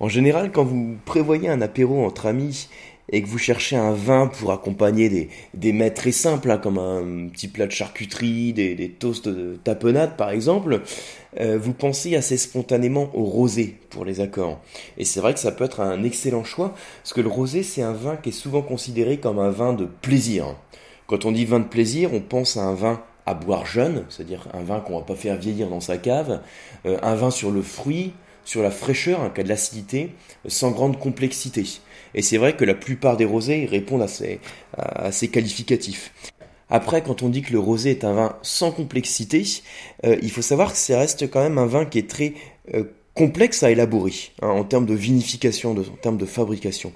En général, quand vous prévoyez un apéro entre amis et que vous cherchez un vin pour accompagner des, des mets très simples, hein, comme un petit plat de charcuterie, des, des toasts de tapenade par exemple, euh, vous pensez assez spontanément au rosé pour les accords. Et c'est vrai que ça peut être un excellent choix, parce que le rosé c'est un vin qui est souvent considéré comme un vin de plaisir. Quand on dit vin de plaisir, on pense à un vin à boire jeune, c'est-à-dire un vin qu'on va pas faire vieillir dans sa cave, euh, un vin sur le fruit, sur la fraîcheur, un cas de l'acidité, sans grande complexité. Et c'est vrai que la plupart des rosés répondent à ces, à ces qualificatifs. Après, quand on dit que le rosé est un vin sans complexité, euh, il faut savoir que ça reste quand même un vin qui est très euh, complexe à élaborer hein, en termes de vinification, en termes de fabrication.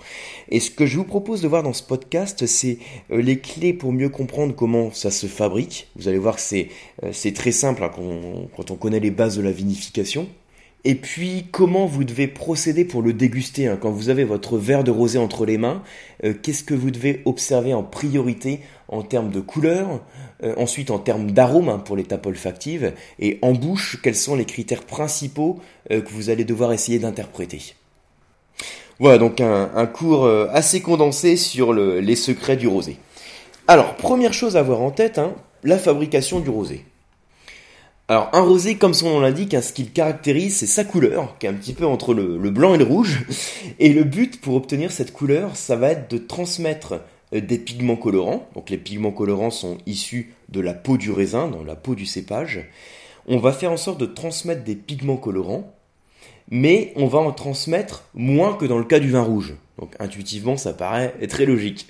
Et ce que je vous propose de voir dans ce podcast, c'est euh, les clés pour mieux comprendre comment ça se fabrique. Vous allez voir que c'est c'est très simple hein, quand on connaît les bases de la vinification. Et puis, comment vous devez procéder pour le déguster hein. Quand vous avez votre verre de rosé entre les mains, euh, qu'est-ce que vous devez observer en priorité en termes de couleur, euh, ensuite en termes d'arôme hein, pour les tapes olfactives, et en bouche, quels sont les critères principaux euh, que vous allez devoir essayer d'interpréter? Voilà donc un, cours assez condensé sur les secrets du rosé. Alors, première chose à avoir en tête, hein, la fabrication du rosé. Alors un rosé, comme son nom l'indique, hein, ce qu'il caractérise, c'est sa couleur, qui est un petit peu entre le, blanc et le rouge. Et le but pour obtenir cette couleur, ça va être de transmettre euh, des pigments colorants. Donc les pigments colorants sont issus de la peau du raisin, dans la peau du cépage. On va faire en sorte de transmettre des pigments colorants, mais on va en transmettre moins que dans le cas du vin rouge. Donc intuitivement, ça paraît très logique.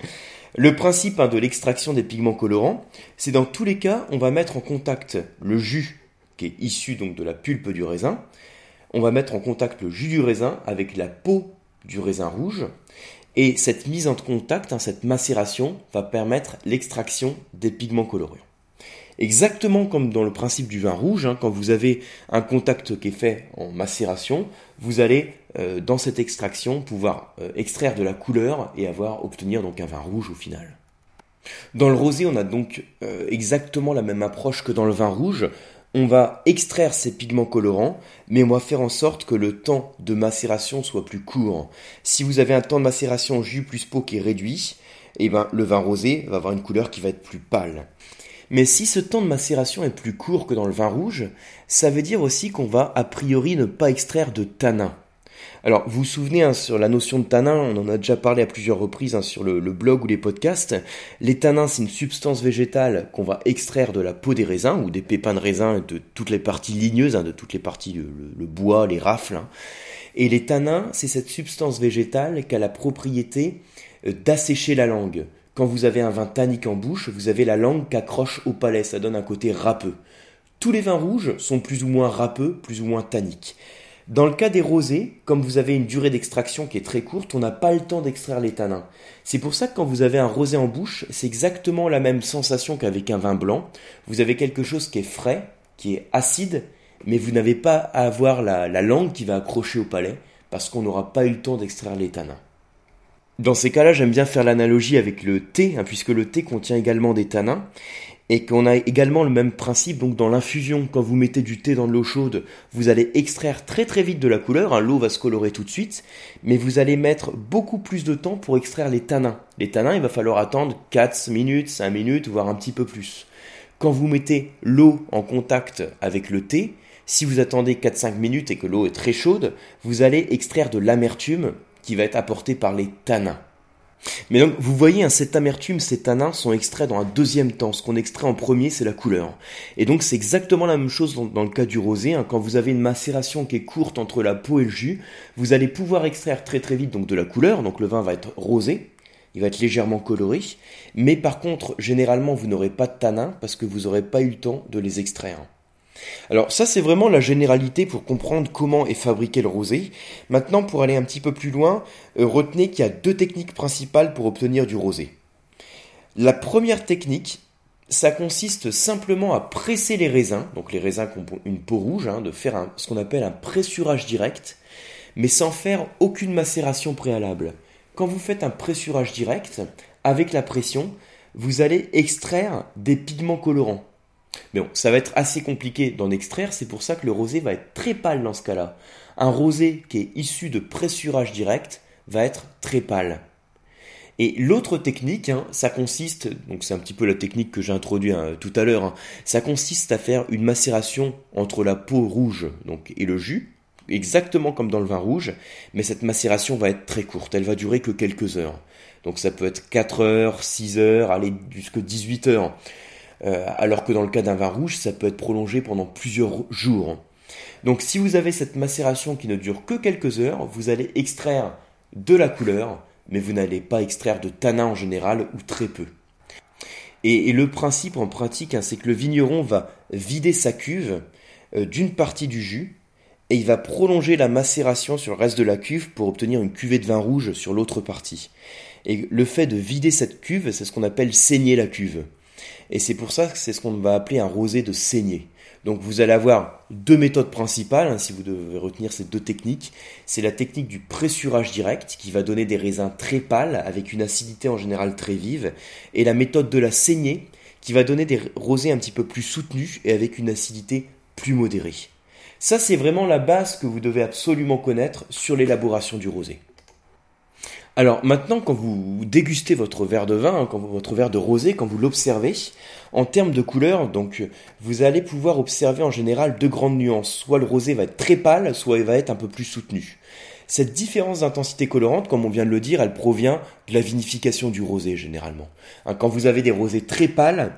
Le principe hein, de l'extraction des pigments colorants, c'est dans tous les cas, on va mettre en contact le jus qui est issu donc de la pulpe du raisin. On va mettre en contact le jus du raisin avec la peau du raisin rouge. Et cette mise en contact, hein, cette macération, va permettre l'extraction des pigments colorés. Exactement comme dans le principe du vin rouge, hein, quand vous avez un contact qui est fait en macération, vous allez euh, dans cette extraction pouvoir euh, extraire de la couleur et avoir obtenir donc un vin rouge au final. Dans le rosé, on a donc euh, exactement la même approche que dans le vin rouge on va extraire ces pigments colorants, mais on va faire en sorte que le temps de macération soit plus court. Si vous avez un temps de macération jus plus peau qui est réduit, eh ben, le vin rosé va avoir une couleur qui va être plus pâle. Mais si ce temps de macération est plus court que dans le vin rouge, ça veut dire aussi qu'on va a priori ne pas extraire de tanin. Alors, vous vous souvenez hein, sur la notion de tanin, on en a déjà parlé à plusieurs reprises hein, sur le, blog ou les podcasts. Les tanins, c'est une substance végétale qu'on va extraire de la peau des raisins ou des pépins de raisin, de toutes les parties ligneuses, hein, de toutes les parties, le, bois, les rafles. Et les tanins, c'est cette substance végétale qui a la propriété euh, d'assécher la langue. Quand vous avez un vin tannique en bouche, vous avez la langue qui accroche au palais, ça donne un côté râpeux. Tous les vins rouges sont plus ou moins râpeux, plus ou moins tanniques. Dans le cas des rosés, comme vous avez une durée d'extraction qui est très courte, on n'a pas le temps d'extraire les tanins. C'est pour ça que quand vous avez un rosé en bouche, c'est exactement la même sensation qu'avec un vin blanc. Vous avez quelque chose qui est frais, qui est acide, mais vous n'avez pas à avoir la, la langue qui va accrocher au palais, parce qu'on n'aura pas eu le temps d'extraire les tanins. Dans ces cas-là, j'aime bien faire l'analogie avec le thé, hein, puisque le thé contient également des tanins et qu'on a également le même principe donc dans l'infusion quand vous mettez du thé dans de l'eau chaude vous allez extraire très très vite de la couleur hein, l'eau va se colorer tout de suite mais vous allez mettre beaucoup plus de temps pour extraire les tanins. Les tanins il va falloir attendre 4 minutes 5 minutes voire un petit peu plus. Quand vous mettez l'eau en contact avec le thé si vous attendez 4-5 minutes et que l'eau est très chaude vous allez extraire de l'amertume qui va être apportée par les tanins mais donc, vous voyez, hein, cette amertume, ces tanins sont extraits dans un deuxième temps. Ce qu'on extrait en premier, c'est la couleur. Et donc, c'est exactement la même chose dans, le cas du rosé. Hein. Quand vous avez une macération qui est courte entre la peau et le jus, vous allez pouvoir extraire très très vite donc de la couleur. Donc, le vin va être rosé. Il va être légèrement coloré. Mais par contre, généralement, vous n'aurez pas de tanins parce que vous n'aurez pas eu le temps de les extraire. Alors ça c'est vraiment la généralité pour comprendre comment est fabriqué le rosé. Maintenant pour aller un petit peu plus loin, euh, retenez qu'il y a deux techniques principales pour obtenir du rosé. La première technique, ça consiste simplement à presser les raisins, donc les raisins qui ont une peau rouge, hein, de faire ce qu'on appelle un pressurage direct, mais sans faire aucune macération préalable. Quand vous faites un pressurage direct, avec la pression, vous allez extraire des pigments colorants. Mais bon, ça va être assez compliqué d'en extraire, c'est pour ça que le rosé va être très pâle dans ce cas-là. Un rosé qui est issu de pressurage direct va être très pâle. Et l'autre technique, hein, ça consiste, donc c'est un petit peu la technique que j'ai introduite hein, tout à l'heure, hein, ça consiste à faire une macération entre la peau rouge et le jus, exactement comme dans le vin rouge, mais cette macération va être très courte, elle va durer que quelques heures. Donc ça peut être 4 heures, 6 heures, aller jusqu'à 18 heures. Euh, alors que dans le cas d'un vin rouge, ça peut être prolongé pendant plusieurs jours. Donc si vous avez cette macération qui ne dure que quelques heures, vous allez extraire de la couleur, mais vous n'allez pas extraire de tanin en général ou très peu. Et, le principe en pratique, hein, c'est que le vigneron va vider sa cuve euh, d'une partie du jus et il va prolonger la macération sur le reste de la cuve pour obtenir une cuvée de vin rouge sur l'autre partie. Et le fait de vider cette cuve, c'est ce qu'on appelle saigner la cuve. Et c'est pour ça que c'est ce qu'on va appeler un rosé de saignée. Donc vous allez avoir deux méthodes principales, hein, si vous devez retenir ces deux techniques. C'est la technique du pressurage direct, qui va donner des raisins très pâles, avec une acidité en général très vive, et la méthode de la saignée, qui va donner des rosés un petit peu plus soutenus et avec une acidité plus modérée. Ça, c'est vraiment la base que vous devez absolument connaître sur l'élaboration du rosé. Alors maintenant, quand vous dégustez votre verre de vin, hein, quand votre verre de rosé, quand vous l'observez, en termes de couleur, donc vous allez pouvoir observer en général deux grandes nuances. Soit le rosé va être très pâle, soit il va être un peu plus soutenu. Cette différence d'intensité colorante, comme on vient de le dire, elle provient de la vinification du rosé généralement. Hein, quand vous avez des rosés très pâles,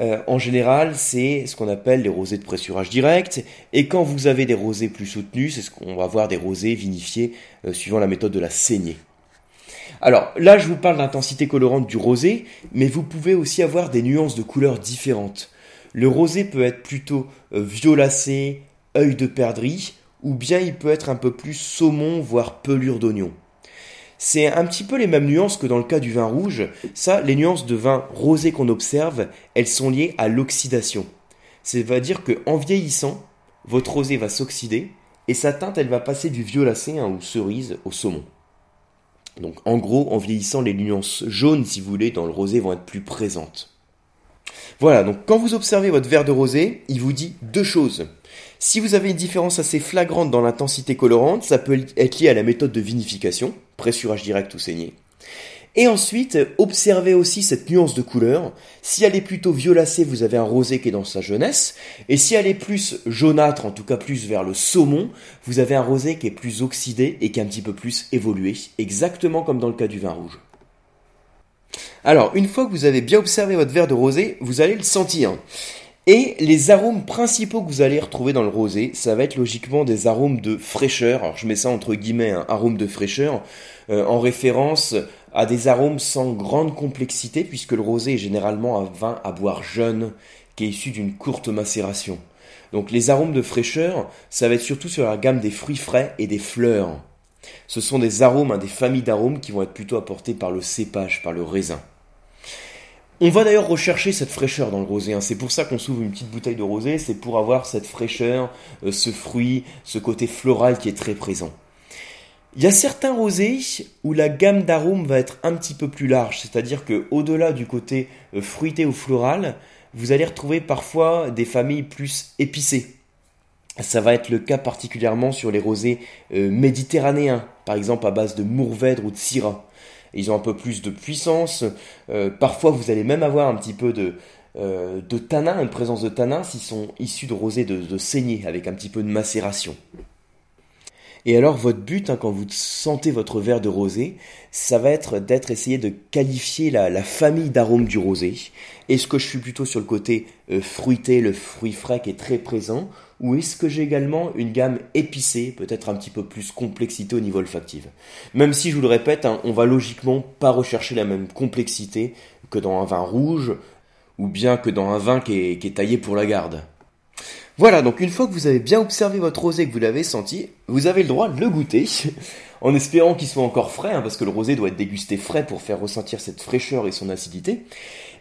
euh, en général, c'est ce qu'on appelle les rosés de pressurage direct. Et quand vous avez des rosés plus soutenus, c'est ce qu'on va voir des rosés vinifiés euh, suivant la méthode de la saignée. Alors là, je vous parle d'intensité colorante du rosé, mais vous pouvez aussi avoir des nuances de couleurs différentes. Le rosé peut être plutôt euh, violacé, œil de perdrix, ou bien il peut être un peu plus saumon, voire pelure d'oignon. C'est un petit peu les mêmes nuances que dans le cas du vin rouge. Ça, les nuances de vin rosé qu'on observe, elles sont liées à l'oxydation. C'est-à-dire qu'en vieillissant, votre rosé va s'oxyder et sa teinte, elle va passer du violacé hein, ou cerise au saumon. Donc en gros, en vieillissant, les nuances jaunes, si vous voulez, dans le rosé vont être plus présentes. Voilà, donc quand vous observez votre verre de rosé, il vous dit deux choses. Si vous avez une différence assez flagrante dans l'intensité colorante, ça peut être lié à la méthode de vinification, pressurage direct ou saigné. Et ensuite, observez aussi cette nuance de couleur. Si elle est plutôt violacée, vous avez un rosé qui est dans sa jeunesse. Et si elle est plus jaunâtre, en tout cas plus vers le saumon, vous avez un rosé qui est plus oxydé et qui est un petit peu plus évolué, exactement comme dans le cas du vin rouge. Alors, une fois que vous avez bien observé votre verre de rosé, vous allez le sentir. Et les arômes principaux que vous allez retrouver dans le rosé, ça va être logiquement des arômes de fraîcheur. Alors je mets ça entre guillemets, un arôme de fraîcheur, euh, en référence à des arômes sans grande complexité, puisque le rosé est généralement un vin à boire jeune, qui est issu d'une courte macération. Donc les arômes de fraîcheur, ça va être surtout sur la gamme des fruits frais et des fleurs. Ce sont des arômes, hein, des familles d'arômes qui vont être plutôt apportés par le cépage, par le raisin. On va d'ailleurs rechercher cette fraîcheur dans le rosé. Hein. C'est pour ça qu'on s'ouvre une petite bouteille de rosé, c'est pour avoir cette fraîcheur, euh, ce fruit, ce côté floral qui est très présent. Il y a certains rosés où la gamme d'arômes va être un petit peu plus large, c'est-à-dire que au-delà du côté euh, fruité ou floral, vous allez retrouver parfois des familles plus épicées. Ça va être le cas particulièrement sur les rosés euh, méditerranéens, par exemple à base de mourvèdre ou de syrah. Ils ont un peu plus de puissance. Euh, parfois, vous allez même avoir un petit peu de, de tanin, une présence de tanin s'ils sont issus de rosés de, de saignée, avec un petit peu de macération. Et alors votre but, hein, quand vous sentez votre verre de rosé, ça va être d'être essayé de qualifier la, famille d'arômes du rosé. Est-ce que je suis plutôt sur le côté euh, fruité, le fruit frais qui est très présent, ou est-ce que j'ai également une gamme épicée, peut-être un petit peu plus complexité au niveau olfactif? Même si, je vous le répète, hein, on va logiquement pas rechercher la même complexité que dans un vin rouge, ou bien que dans un vin qui est taillé pour la garde. Voilà, donc une fois que vous avez bien observé votre rosé, que vous l'avez senti, vous avez le droit de le goûter, en espérant qu'il soit encore frais, hein, parce que le rosé doit être dégusté frais pour faire ressentir cette fraîcheur et son acidité.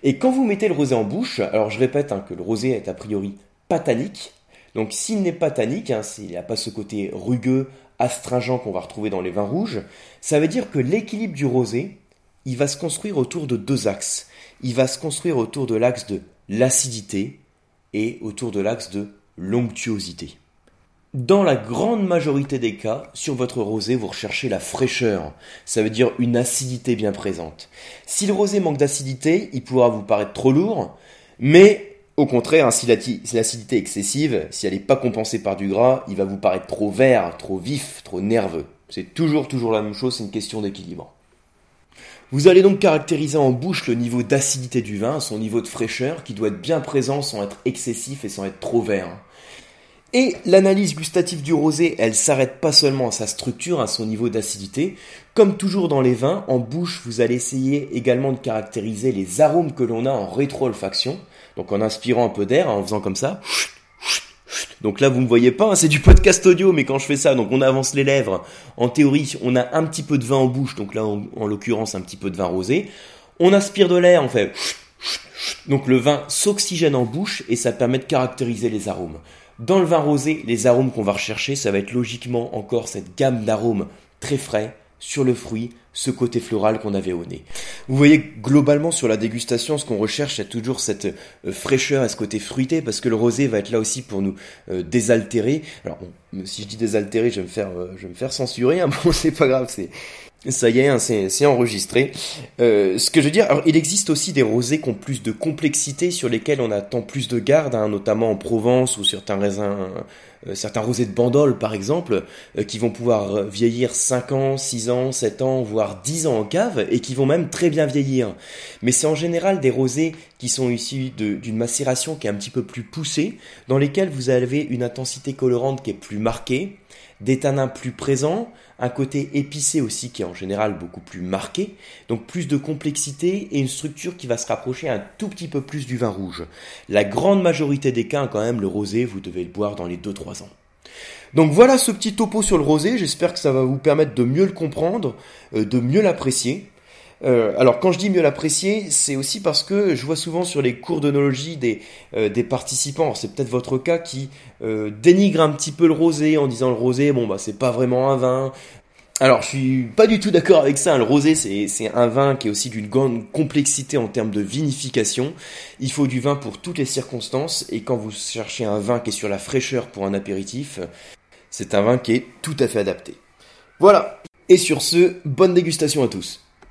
Et quand vous mettez le rosé en bouche, alors je répète hein, que le rosé est a priori pas tannique, donc s'il n'est pas tannique, hein, s'il n'a pas ce côté rugueux, astringent qu'on va retrouver dans les vins rouges, ça veut dire que l'équilibre du rosé, il va se construire autour de deux axes. Il va se construire autour de l'axe de l'acidité et autour de l'axe de l'onctuosité. Dans la grande majorité des cas, sur votre rosé, vous recherchez la fraîcheur. Ça veut dire une acidité bien présente. Si le rosé manque d'acidité, il pourra vous paraître trop lourd, mais au contraire, hein, si l'acidité est excessive, si elle n'est pas compensée par du gras, il va vous paraître trop vert, trop vif, trop nerveux. C'est toujours, toujours la même chose, c'est une question d'équilibre. Vous allez donc caractériser en bouche le niveau d'acidité du vin, son niveau de fraîcheur, qui doit être bien présent sans être excessif et sans être trop vert. Et l'analyse gustative du rosé, elle s'arrête pas seulement à sa structure, à son niveau d'acidité. Comme toujours dans les vins, en bouche, vous allez essayer également de caractériser les arômes que l'on a en rétro-olfaction. Donc en inspirant un peu d'air, en faisant comme ça. Donc là, vous ne voyez pas, hein, c'est du podcast audio, mais quand je fais ça, donc on avance les lèvres. En théorie, on a un petit peu de vin en bouche, donc là, en, en l'occurrence, un petit peu de vin rosé. On aspire de l'air, on fait... Donc le vin s'oxygène en bouche et ça permet de caractériser les arômes. Dans le vin rosé, les arômes qu'on va rechercher, ça va être logiquement encore cette gamme d'arômes très frais sur le fruit, ce côté floral qu'on avait au nez. Vous voyez, globalement, sur la dégustation, ce qu'on recherche, c'est toujours cette euh, fraîcheur et ce côté fruité, parce que le rosé va être là aussi pour nous euh, désaltérer. Alors, bon, si je dis désaltérer, je vais me faire, euh, je vais me faire censurer, hein, bon, c'est pas grave, c'est, ça y est, hein, c'est enregistré. Euh, ce que je veux dire, alors il existe aussi des rosés qui ont plus de complexité, sur lesquels on attend plus de garde, hein, notamment en Provence ou certains raisins, euh, certains rosés de Bandol par exemple, euh, qui vont pouvoir vieillir 5 ans, 6 ans, 7 ans, voire 10 ans en cave, et qui vont même très bien vieillir. Mais c'est en général des rosés qui sont issus d'une macération qui est un petit peu plus poussée, dans lesquels vous avez une intensité colorante qui est plus marquée, des tanins plus présents, un côté épicé aussi qui est en général beaucoup plus marqué, donc plus de complexité et une structure qui va se rapprocher un tout petit peu plus du vin rouge. La grande majorité des cas, quand même, le rosé, vous devez le boire dans les 2-3 ans. Donc voilà ce petit topo sur le rosé, j'espère que ça va vous permettre de mieux le comprendre, euh, de mieux l'apprécier. Euh, alors quand je dis mieux l'apprécier, c'est aussi parce que je vois souvent sur les cours d'onologie des, euh, des participants, c'est peut-être votre cas, qui euh, dénigre un petit peu le rosé en disant le rosé, bon bah c'est pas vraiment un vin. Alors je suis pas du tout d'accord avec ça, le rosé c'est un vin qui est aussi d'une grande complexité en termes de vinification. Il faut du vin pour toutes les circonstances et quand vous cherchez un vin qui est sur la fraîcheur pour un apéritif, c'est un vin qui est tout à fait adapté. Voilà. Et sur ce, bonne dégustation à tous.